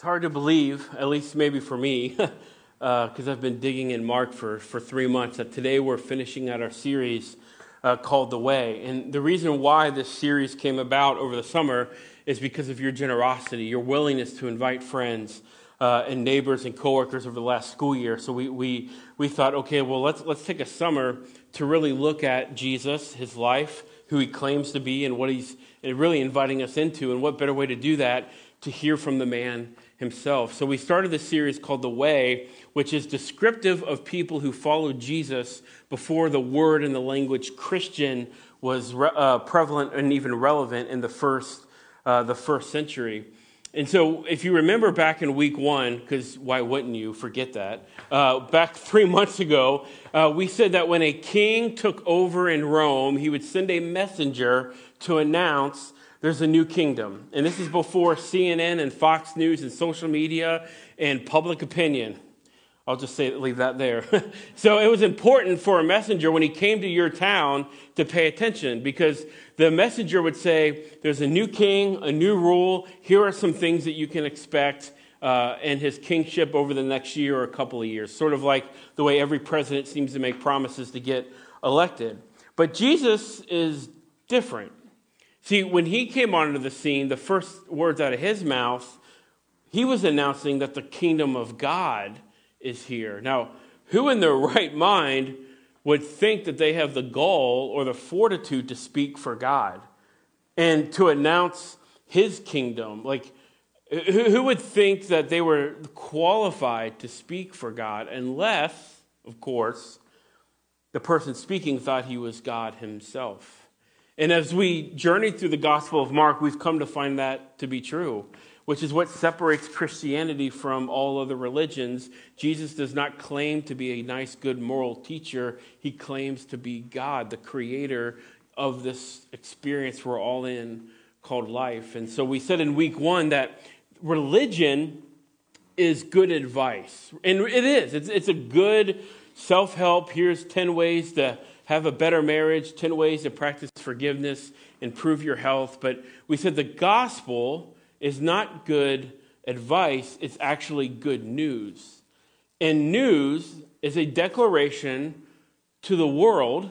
It's hard to believe, at least maybe for me, because uh, I've been digging in Mark for, for three months, that today we're finishing out our series uh, called The Way. And the reason why this series came about over the summer is because of your generosity, your willingness to invite friends. Uh, and neighbors and coworkers over the last school year. So we, we, we thought, okay, well, let's, let's take a summer to really look at Jesus, his life, who he claims to be, and what he's really inviting us into. And what better way to do that to hear from the man himself. So we started this series called The Way, which is descriptive of people who followed Jesus before the word and the language Christian was uh, prevalent and even relevant in the first, uh, the first century. And so, if you remember back in week one, because why wouldn't you forget that? Uh, back three months ago, uh, we said that when a king took over in Rome, he would send a messenger to announce there's a new kingdom. And this is before CNN and Fox News and social media and public opinion. I'll just say, leave that there. so it was important for a messenger when he came to your town to pay attention because the messenger would say, There's a new king, a new rule. Here are some things that you can expect uh, in his kingship over the next year or a couple of years. Sort of like the way every president seems to make promises to get elected. But Jesus is different. See, when he came onto the scene, the first words out of his mouth, he was announcing that the kingdom of God is here. Now, who in their right mind would think that they have the gall or the fortitude to speak for God and to announce his kingdom? Like, who would think that they were qualified to speak for God unless, of course, the person speaking thought he was God himself? And as we journey through the Gospel of Mark, we've come to find that to be true, which is what separates Christianity from all other religions. Jesus does not claim to be a nice, good, moral teacher, he claims to be God, the creator of this experience we're all in called life. And so we said in week one that religion is good advice. And it is, it's, it's a good self help. Here's 10 ways to have a better marriage, 10 ways to practice forgiveness, improve your health. But we said the gospel is not good advice, it's actually good news. And news is a declaration to the world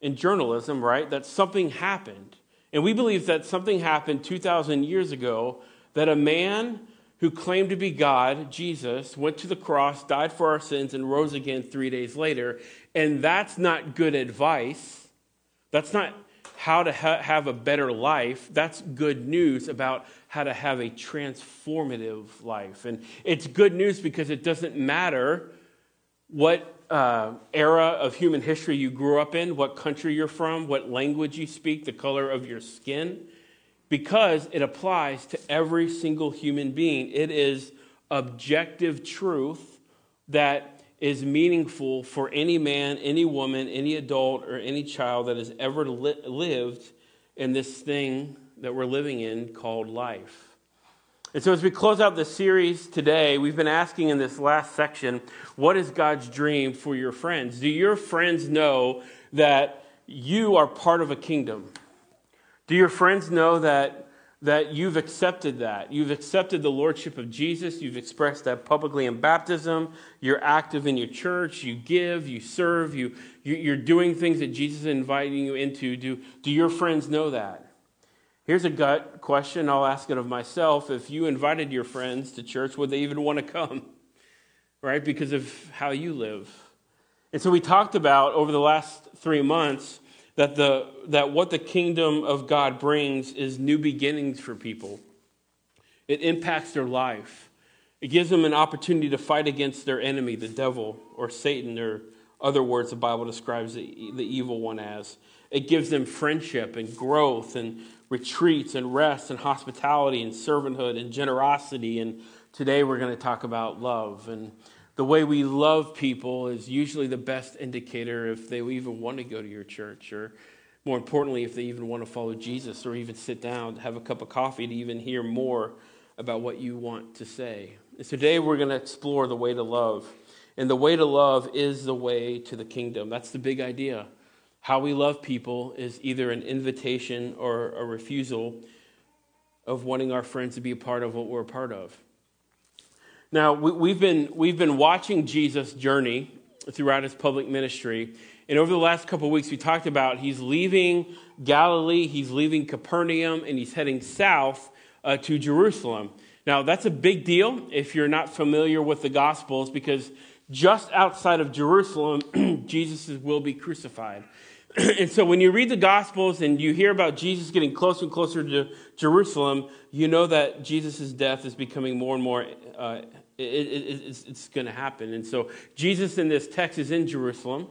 in journalism, right, that something happened. And we believe that something happened 2,000 years ago that a man who claimed to be God, Jesus, went to the cross, died for our sins, and rose again three days later. And that's not good advice. That's not how to ha- have a better life. That's good news about how to have a transformative life. And it's good news because it doesn't matter what uh, era of human history you grew up in, what country you're from, what language you speak, the color of your skin because it applies to every single human being. It is objective truth that is meaningful for any man, any woman, any adult, or any child that has ever li- lived in this thing that we're living in called life. And so, as we close out the series today, we've been asking in this last section, what is God's dream for your friends? Do your friends know that you are part of a kingdom? Do your friends know that, that you've accepted that? You've accepted the Lordship of Jesus. You've expressed that publicly in baptism. You're active in your church. You give, you serve, you, you're doing things that Jesus is inviting you into. Do, do your friends know that? Here's a gut question. I'll ask it of myself. If you invited your friends to church, would they even want to come? Right? Because of how you live. And so we talked about over the last three months that, the, that what the kingdom of God brings is new beginnings for people. It impacts their life. It gives them an opportunity to fight against their enemy, the devil or Satan, or other words the Bible describes the, the evil one as. It gives them friendship and growth and retreats and rest and hospitality and servanthood and generosity. And today we're going to talk about love. And the way we love people is usually the best indicator if they even want to go to your church or more importantly if they even want to follow jesus or even sit down have a cup of coffee to even hear more about what you want to say. And today we're going to explore the way to love. And the way to love is the way to the kingdom. That's the big idea. How we love people is either an invitation or a refusal of wanting our friends to be a part of what we're a part of Now, we, have been, we've been watching Jesus' journey throughout his public ministry. And over the last couple weeks, we talked about he's leaving Galilee, he's leaving Capernaum, and he's heading south uh, to Jerusalem. Now, that's a big deal if you're not familiar with the Gospels, because just outside of Jerusalem, Jesus will be crucified. and so when you read the Gospels and you hear about Jesus getting closer and closer to Jerusalem, you know that Jesus' death is becoming more and more, uh, it, it, it's, it's going to happen. And so Jesus in this text is in Jerusalem.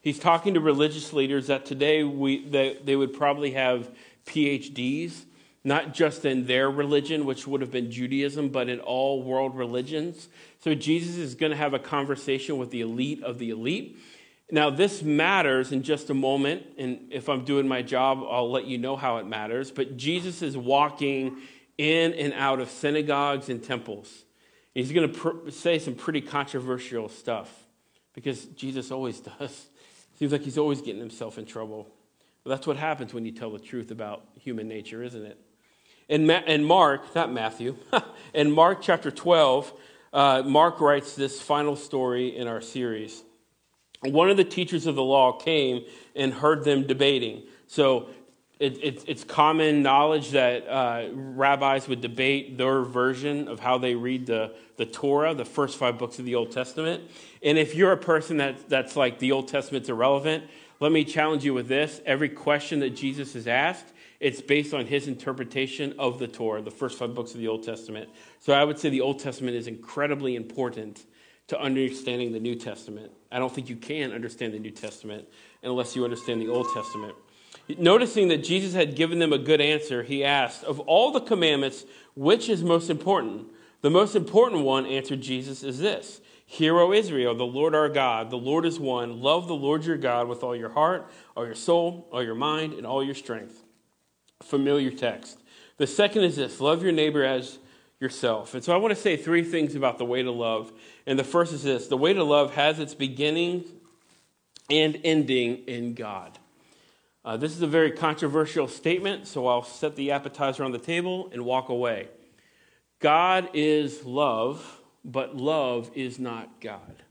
He's talking to religious leaders that today we, they, they would probably have PhDs not just in their religion, which would have been Judaism, but in all world religions. So Jesus is going to have a conversation with the elite of the elite. Now, this matters in just a moment, and if I'm doing my job, I'll let you know how it matters. But Jesus is walking in and out of synagogues and temples. He's going to pr- say some pretty controversial stuff because Jesus always does. Seems like he's always getting himself in trouble. But that's what happens when you tell the truth about human nature, isn't it? In, Ma- in Mark, not Matthew, in Mark chapter 12, uh, Mark writes this final story in our series. One of the teachers of the law came and heard them debating. So it, it, it's common knowledge that uh, rabbis would debate their version of how they read the, the Torah, the first five books of the Old Testament. And if you're a person that, that's like the Old Testament's irrelevant, let me challenge you with this. Every question that Jesus is asked, it's based on his interpretation of the Torah, the first five books of the Old Testament. So I would say the Old Testament is incredibly important to understanding the New Testament. I don't think you can understand the New Testament unless you understand the Old Testament. Noticing that Jesus had given them a good answer, he asked, Of all the commandments, which is most important? The most important one, answered Jesus, is this Hear, O Israel, the Lord our God, the Lord is one. Love the Lord your God with all your heart, all your soul, all your mind, and all your strength familiar text. The second is this love your neighbor as yourself. And so I want to say three things about the way to love. And the first is this the way to love has its beginning and ending in God. Uh, this is a very controversial statement, so I'll set the appetizer on the table and walk away. God is love, but love is not God.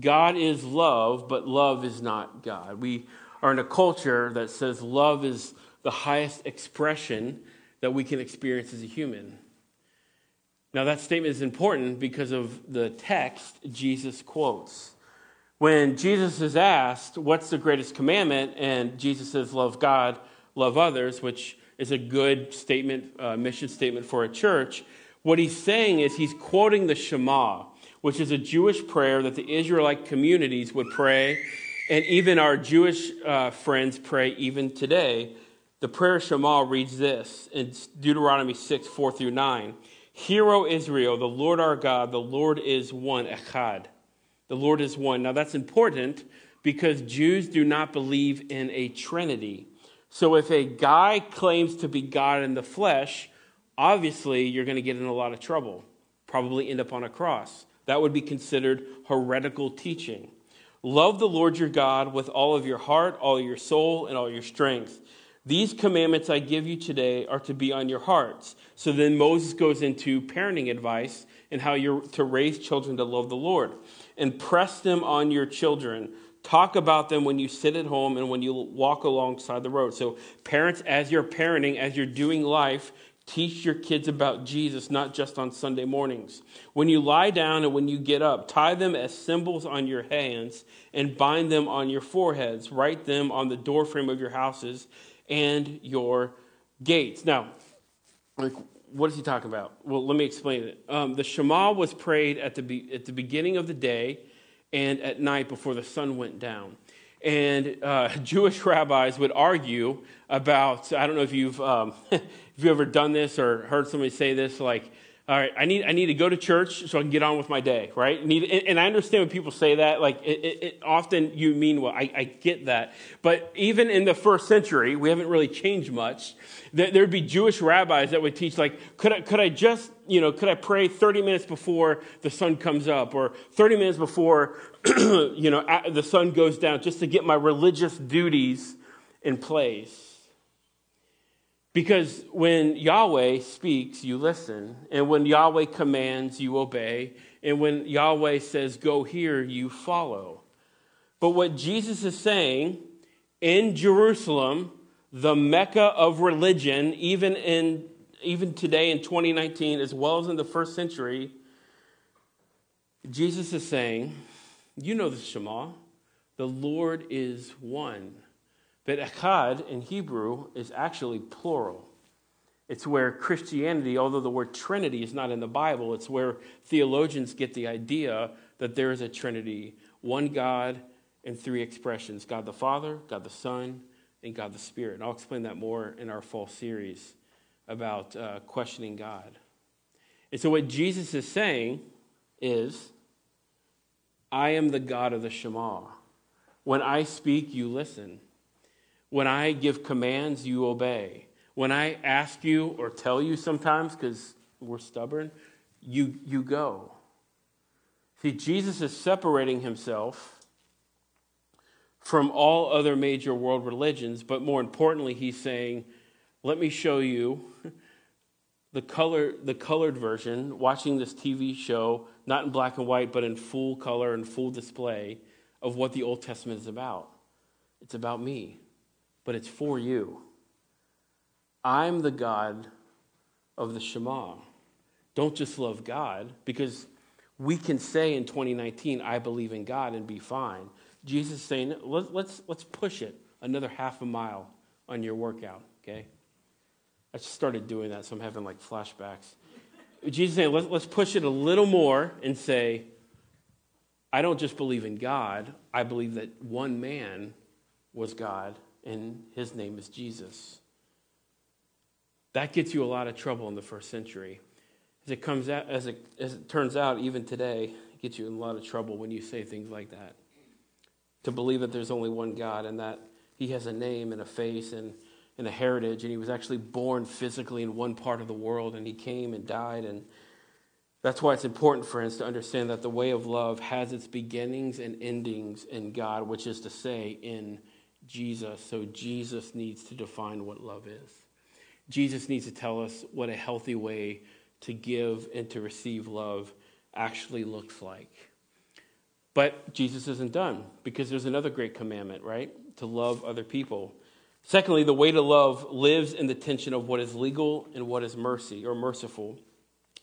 God is love, but love is not God. We are in a culture that says love is the highest expression that we can experience as a human. Now, that statement is important because of the text Jesus quotes. When Jesus is asked, What's the greatest commandment? and Jesus says, Love God, love others, which is a good statement, uh, mission statement for a church. What he's saying is he's quoting the Shema, which is a Jewish prayer that the Israelite communities would pray and even our Jewish uh, friends pray even today. The prayer Shema reads this in Deuteronomy 6, 4 through 9. Hear, O Israel, the Lord our God, the Lord is one, echad. The Lord is one. Now that's important because Jews do not believe in a trinity. So if a guy claims to be God in the flesh, obviously you're going to get in a lot of trouble, probably end up on a cross. That would be considered heretical teaching. Love the Lord your God with all of your heart, all your soul, and all your strength. These commandments I give you today are to be on your hearts. So then Moses goes into parenting advice and how you're to raise children to love the Lord. And press them on your children. Talk about them when you sit at home and when you walk alongside the road. So, parents, as you're parenting, as you're doing life, Teach your kids about Jesus, not just on Sunday mornings. When you lie down and when you get up, tie them as symbols on your hands and bind them on your foreheads. Write them on the doorframe of your houses and your gates. Now, like, what is he talking about? Well, let me explain it. Um, the Shema was prayed at the, be- at the beginning of the day and at night before the sun went down. And uh, Jewish rabbis would argue about, I don't know if you've, um, if you've ever done this or heard somebody say this, like, all right, I need, I need to go to church so I can get on with my day, right? Need, and I understand when people say that, like, it, it, it often you mean well, I, I, get that. But even in the first century, we haven't really changed much. There'd be Jewish rabbis that would teach, like, could I, could I just, you know, could I pray 30 minutes before the sun comes up or 30 minutes before, you know, the sun goes down just to get my religious duties in place? Because when Yahweh speaks, you listen. And when Yahweh commands, you obey. And when Yahweh says, go here, you follow. But what Jesus is saying in Jerusalem, the Mecca of religion, even, in, even today in 2019, as well as in the first century, Jesus is saying, you know the Shema, the Lord is one. But echad in Hebrew is actually plural. It's where Christianity, although the word Trinity is not in the Bible, it's where theologians get the idea that there is a Trinity, one God and three expressions God the Father, God the Son, and God the Spirit. And I'll explain that more in our fall series about uh, questioning God. And so, what Jesus is saying is, I am the God of the Shema. When I speak, you listen. When I give commands, you obey. When I ask you or tell you sometimes, because we're stubborn, you, you go. See, Jesus is separating himself from all other major world religions, but more importantly, he's saying, Let me show you the, color, the colored version, watching this TV show, not in black and white, but in full color and full display of what the Old Testament is about. It's about me but it's for you. I'm the God of the Shema. Don't just love God, because we can say in 2019, I believe in God and be fine. Jesus is saying, let's, let's, push it another half a mile on your workout, okay? I just started doing that, so I'm having like flashbacks. Jesus is saying, let's push it a little more and say, I don't just believe in God, I believe that one man was God and his name is Jesus. That gets you a lot of trouble in the first century. As it comes out, as it, as it turns out, even today, it gets you in a lot of trouble when you say things like that. To believe that there's only one God and that he has a name and a face and, and a heritage, and he was actually born physically in one part of the world, and he came and died. And that's why it's important, friends, to understand that the way of love has its beginnings and endings in God, which is to say, in Jesus, so Jesus needs to define what love is. Jesus needs to tell us what a healthy way to give and to receive love actually looks like. But Jesus isn't done because there's another great commandment, right? To love other people. Secondly, the way to love lives in the tension of what is legal and what is mercy or merciful.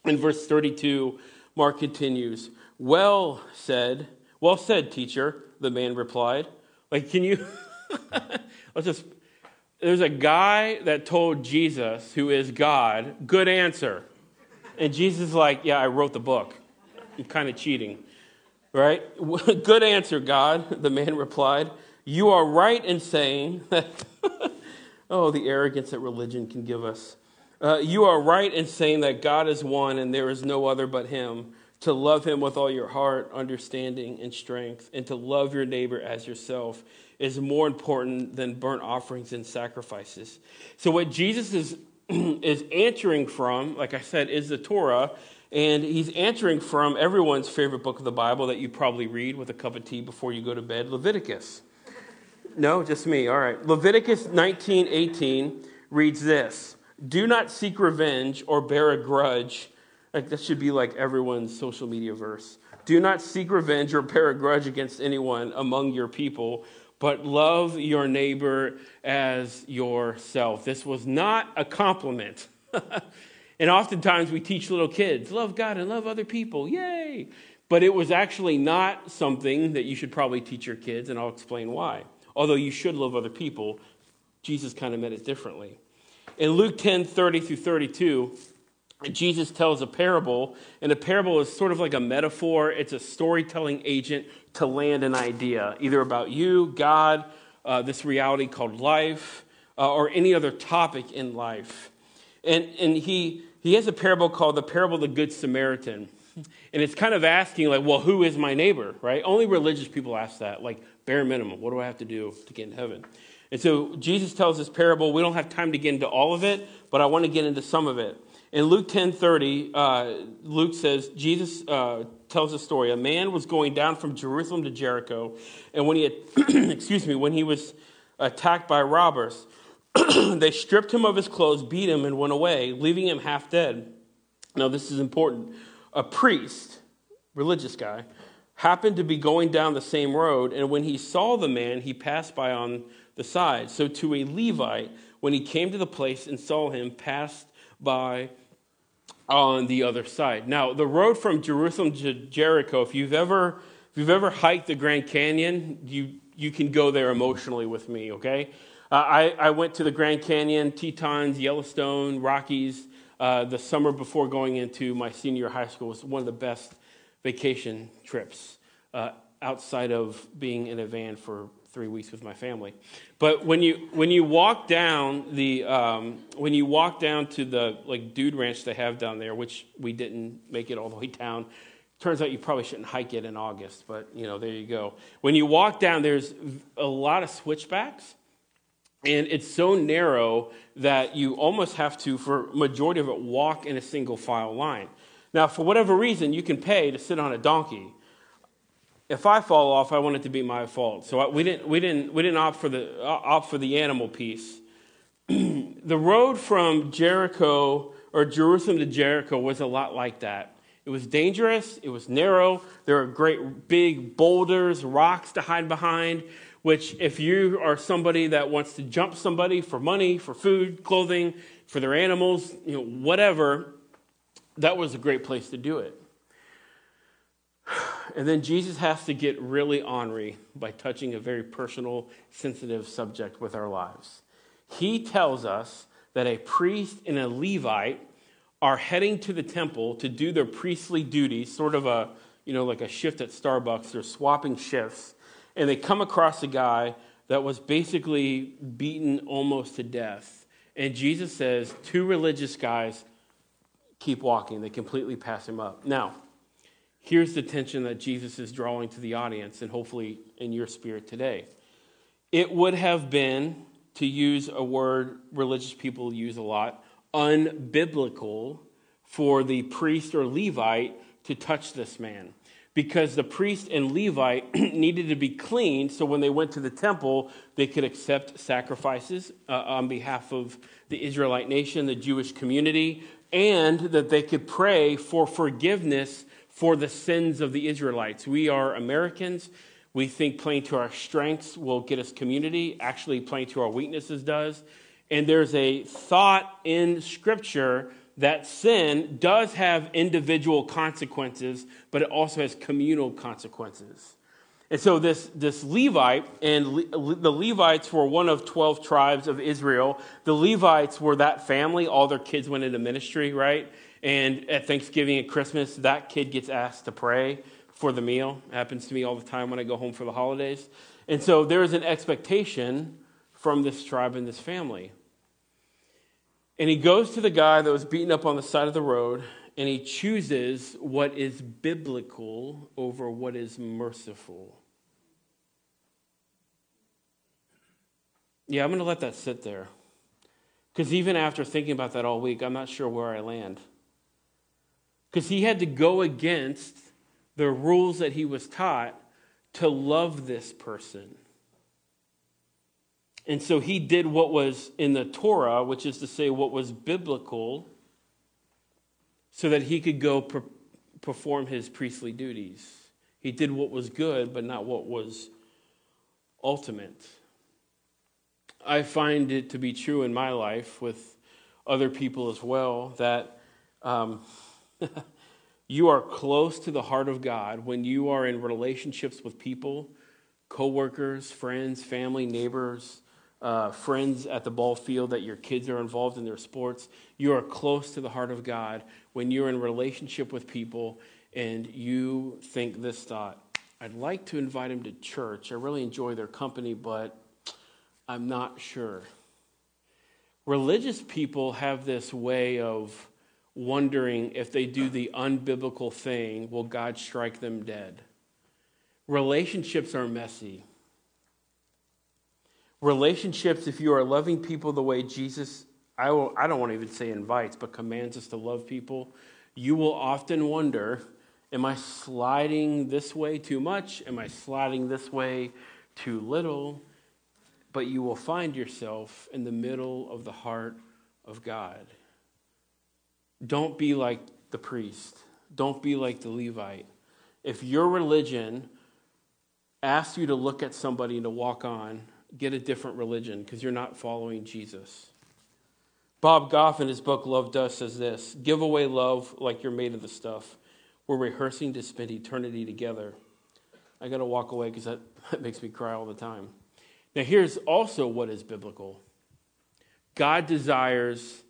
In verse 32, Mark continues, Well said, well said, teacher, the man replied. Like, can you. Let's just. There's a guy that told Jesus, who is God, good answer. And Jesus is like, Yeah, I wrote the book. I'm kind of cheating. Right? Good answer, God, the man replied. You are right in saying that. oh, the arrogance that religion can give us. Uh, you are right in saying that God is one and there is no other but Him. To love Him with all your heart, understanding, and strength, and to love your neighbor as yourself is more important than burnt offerings and sacrifices. So, what Jesus is, is answering from, like I said, is the Torah. And he's answering from everyone's favorite book of the Bible that you probably read with a cup of tea before you go to bed Leviticus. No, just me. All right. Leviticus 19 18 reads this Do not seek revenge or bear a grudge. Like, that should be like everyone's social media verse. Do not seek revenge or bear a grudge against anyone among your people, but love your neighbor as yourself. This was not a compliment. and oftentimes we teach little kids, love God and love other people. Yay! But it was actually not something that you should probably teach your kids, and I'll explain why. Although you should love other people, Jesus kind of meant it differently. In Luke 10 30 through 32, Jesus tells a parable, and a parable is sort of like a metaphor. It's a storytelling agent to land an idea, either about you, God, uh, this reality called life, uh, or any other topic in life. And, and he, he has a parable called the parable of the Good Samaritan. And it's kind of asking, like, well, who is my neighbor, right? Only religious people ask that, like, bare minimum. What do I have to do to get in heaven? And so Jesus tells this parable. We don't have time to get into all of it, but I want to get into some of it. In Luke 10:30, uh, Luke says Jesus uh, tells a story. A man was going down from Jerusalem to Jericho, and when he had, excuse me, when he was attacked by robbers, they stripped him of his clothes, beat him, and went away, leaving him half dead. Now, this is important. A priest, religious guy, happened to be going down the same road, and when he saw the man, he passed by on the side. So, too a Levite, when he came to the place and saw him, passed by on the other side. Now, the road from Jerusalem to Jericho, if you've ever if you've ever hiked the Grand Canyon, you you can go there emotionally with me, okay? Uh, I, I went to the Grand Canyon, Tetons, Yellowstone, Rockies uh, the summer before going into my senior high school was one of the best vacation trips uh, outside of being in a van for three weeks with my family. But when you when you walk down the um, when you walk down to the like dude ranch they have down there, which we didn't make it all the way down. Turns out you probably shouldn't hike it in August, but you know there you go. When you walk down, there's a lot of switchbacks, and it's so narrow that you almost have to, for majority of it, walk in a single file line. Now, for whatever reason, you can pay to sit on a donkey. If I fall off, I want it to be my fault. So we didn't, we didn't, we didn't opt for the, opt for the animal piece. the road from Jericho or Jerusalem to Jericho was a lot like that. It was dangerous, it was narrow, there were great big boulders, rocks to hide behind which if you are somebody that wants to jump somebody for money, for food, clothing, for their animals, you know, whatever, that was a great place to do it. And then Jesus has to get really ornery by touching a very personal, sensitive subject with our lives. He tells us that a priest and a Levite are heading to the temple to do their priestly duties, sort of a, you know, like a shift at Starbucks. They're swapping shifts and they come across a guy that was basically beaten almost to death. And Jesus says, two religious guys keep walking. They completely pass him up. Now, here's the tension that Jesus is drawing to the audience, and hopefully in your spirit today. It would have been, to use a word religious people use a lot, unbiblical for the priest or Levite to touch this man because the priest and Levite needed to be clean so when they went to the temple, they could accept sacrifices uh, on behalf of the Israelite nation, the Jewish community, and that they could pray for forgiveness for the sins of the Israelites. We are Americans. We think playing to our strengths will get us community. Actually, playing to our weaknesses does. And there's a thought in Scripture that sin does have individual consequences, but it also has communal consequences. And so this, this Levite, and Le, the Levites were one of 12 tribes of Israel. The Levites were that family. All their kids went into ministry, right? And at Thanksgiving and Christmas, that kid gets asked to pray for the meal. It happens to me all the time when I go home for the holidays. And so there is an expectation from this tribe and this family. And he goes to the guy that was beaten up on the side of the road and he chooses what is biblical over what is merciful. Yeah, I'm going to let that sit there. Because even after thinking about that all week, I'm not sure where I land. Because he had to go against the rules that he was taught to love this person. And so he did what was in the Torah, which is to say, what was biblical, so that he could go per- perform his priestly duties. He did what was good, but not what was ultimate. I find it to be true in my life with other people as well that um, you are close to the heart of God when you are in relationships with people, coworkers, friends, family, neighbors uh, friends at the ball field, that your kids are involved in their sports. You are close to the heart of God when you're in relationship with people and you think this thought I'd like to invite them to church. I really enjoy their company, but I'm not sure. Religious people have this way of wondering if they do the unbiblical thing, will God strike them dead? Relationships are messy. Relationships, if you are loving people the way Jesus, I, will, I don't want to even say invites, but commands us to love people, you will often wonder Am I sliding this way too much? Am I sliding this way too little? but you will find yourself in the middle of the heart of God. Don't be like the priest, don't be like the Levite. If your religion asks you to look at somebody and to walk on, get a different religion because you're not following Jesus. Bob Goff, in his book Love Does, says this Give away love like you're made of the stuff. We're rehearsing to spend eternity together. I got to walk away because that, that makes me cry all the time. Now, here's also what is biblical God desires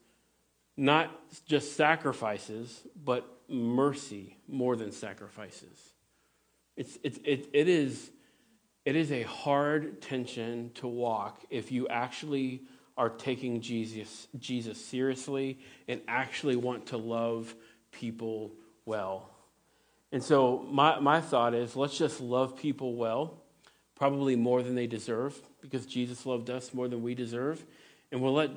not just sacrifices, but mercy more than sacrifices. It's, it's, it, it, is, it is a hard tension to walk if you actually are taking Jesus, Jesus seriously and actually want to love people well. And so, my, my thought is let's just love people well, probably more than they deserve, because Jesus loved us more than we deserve. And we'll let,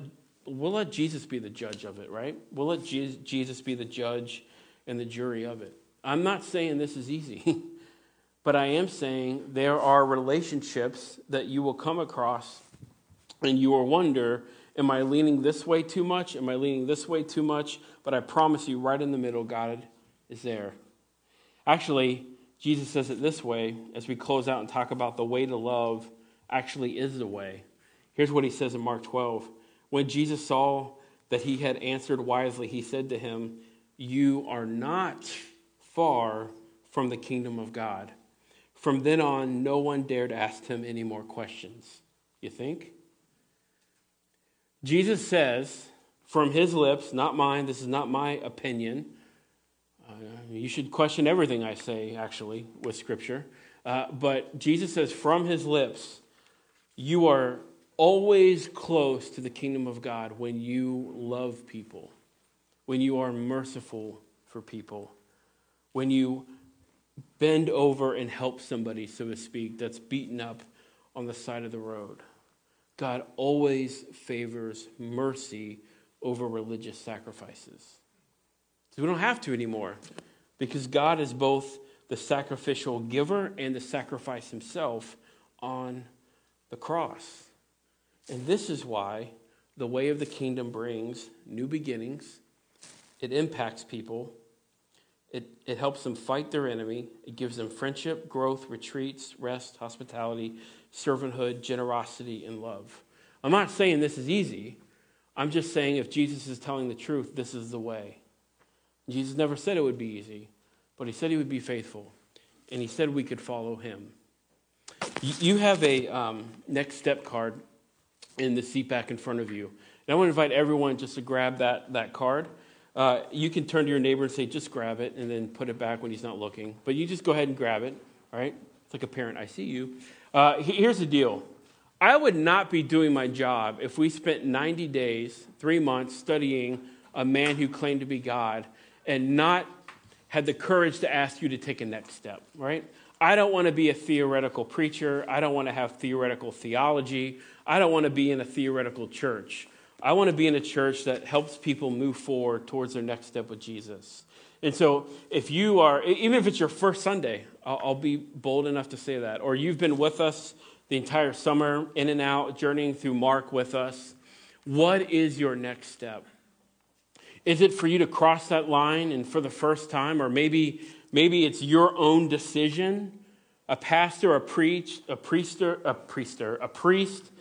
we'll let Jesus be the judge of it, right? We'll let Jesus be the judge and the jury of it. I'm not saying this is easy, but I am saying there are relationships that you will come across and you will wonder am I leaning this way too much? Am I leaning this way too much? But I promise you, right in the middle, God is there. Actually, Jesus says it this way as we close out and talk about the way to love actually is the way. Here's what he says in Mark 12. When Jesus saw that he had answered wisely, he said to him, You are not far from the kingdom of God. From then on, no one dared ask him any more questions. You think? Jesus says, from his lips, not mine, this is not my opinion. Uh, you should question everything I say, actually, with Scripture. Uh, but Jesus says, from his lips, you are always close to the kingdom of God when you love people, when you are merciful for people, when you bend over and help somebody, so to speak, that's beaten up on the side of the road. God always favors mercy over religious sacrifices. So we don't have to anymore because God is both the sacrificial giver and the sacrifice himself on the cross. And this is why the way of the kingdom brings new beginnings, it impacts people, it, it helps them fight their enemy, it gives them friendship, growth, retreats, rest, hospitality, servanthood, generosity, and love. I'm not saying this is easy. I'm just saying if Jesus is telling the truth, this is the way. Jesus never said it would be easy, but he said he would be faithful, and he said we could follow him. You have a um, next step card in the seat back in front of you. And I want to invite everyone just to grab that, that card. Uh, you can turn to your neighbor and say, just grab it, and then put it back when he's not looking. But you just go ahead and grab it, all right? It's like a parent, I see you. Uh, here's the deal I would not be doing my job if we spent 90 days, three months, studying a man who claimed to be God and not had the courage to ask you to take a next step, right? I don't want to be a theoretical preacher. I don't want to have theoretical theology. I don't want to be in a theoretical church. I want to be in a church that helps people move forward towards their next step with Jesus. And so, if you are, even if it's your first Sunday, I'll, be bold enough to say that, or you've been with us the entire summer, in and out, journeying through Mark with us, what is your next step? Is it for you to cross that line and for the first time, or maybe maybe it's your own decision? A pastor, a preach, a priester, a priester, a priest,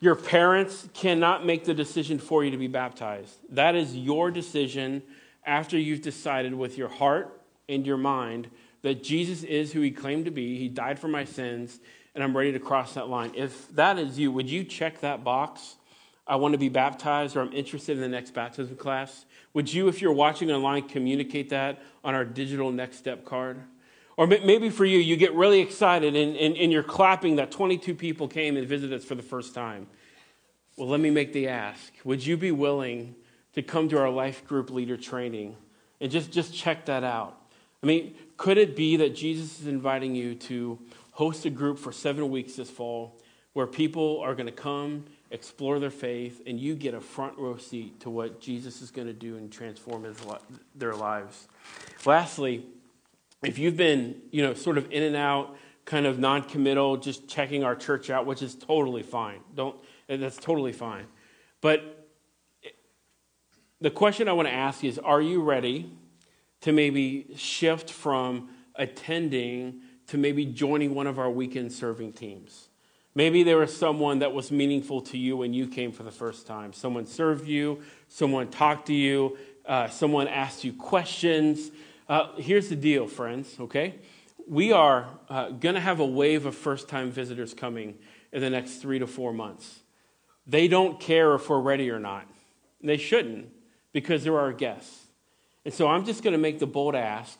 your parents cannot make the decision for you to be baptized. That is your decision after you've decided with your heart and your mind that Jesus is who he claimed to be. He died for my sins, and I'm ready to cross that line. If that is you, would you check that box? I want to be baptized, or I'm interested in the next baptism class. Would you, if you're watching online, communicate that on our digital next step card? Or maybe for you, you get really excited and, and, and, you're clapping that 22 people came and visited us for the first time. Well, let me make the ask. Would you be willing to come to our life group leader training and just, just check that out? I mean, could it be that Jesus is inviting you to host a group for seven weeks this fall where people are going to come, explore their faith, and you get a front row seat to what Jesus is going to do and transform his, their lives? Lastly, if you've been, you know, sort of in and out kind of non-committal, just checking our church out, which is totally fine. Don't that's totally fine. But the question I want to ask you is are you ready to maybe shift from attending to maybe joining one of our weekend serving teams? Maybe there was someone that was meaningful to you when you came for the first time. Someone served you, someone talked to you, uh, someone asked you questions. Uh, here's the deal, friends, okay? We are uh, going to have a wave of first time visitors coming in the next three to four months. They don't care if we're ready or not. They shouldn't because they're our guests. And so I'm just going to make the bold ask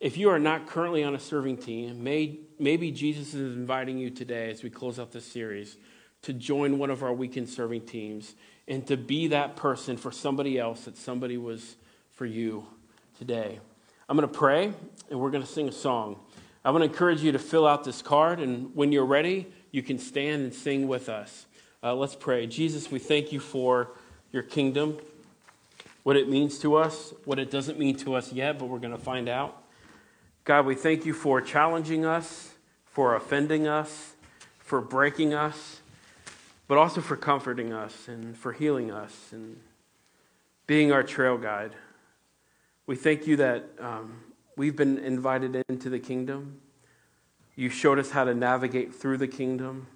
if you are not currently on a serving team, may, maybe Jesus is inviting you today as we close out this series to join one of our weekend serving teams and to be that person for somebody else that somebody was for you today. I'm going to pray and we're going to sing a song. I want to encourage you to fill out this card, and when you're ready, you can stand and sing with us. Uh, let's pray. Jesus, we thank you for your kingdom, what it means to us, what it doesn't mean to us yet, but we're going to find out. God, we thank you for challenging us, for offending us, for breaking us, but also for comforting us and for healing us and being our trail guide. We thank you that um, we've been invited into the kingdom. You showed us how to navigate through the kingdom.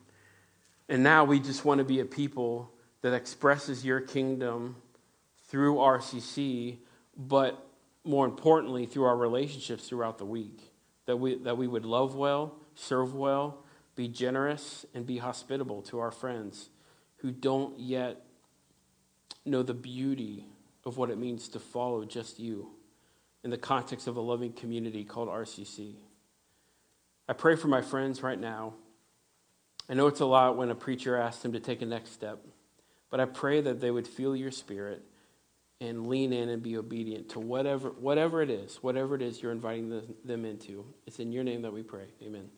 And now we just want to be a people that expresses your kingdom through RCC, but more importantly, through our relationships throughout the week. That we, that we would love well, serve well, be generous, and be hospitable to our friends who don't yet know the beauty of what it means to follow just you in the context of a loving community called RCC. I pray for my friends right now. I know it's a lot when a preacher asks them to take a next step, but I pray that they would feel your spirit and lean in and be obedient to whatever, whatever it is, whatever it is you're inviting them into. It's in your name that we pray. Amen.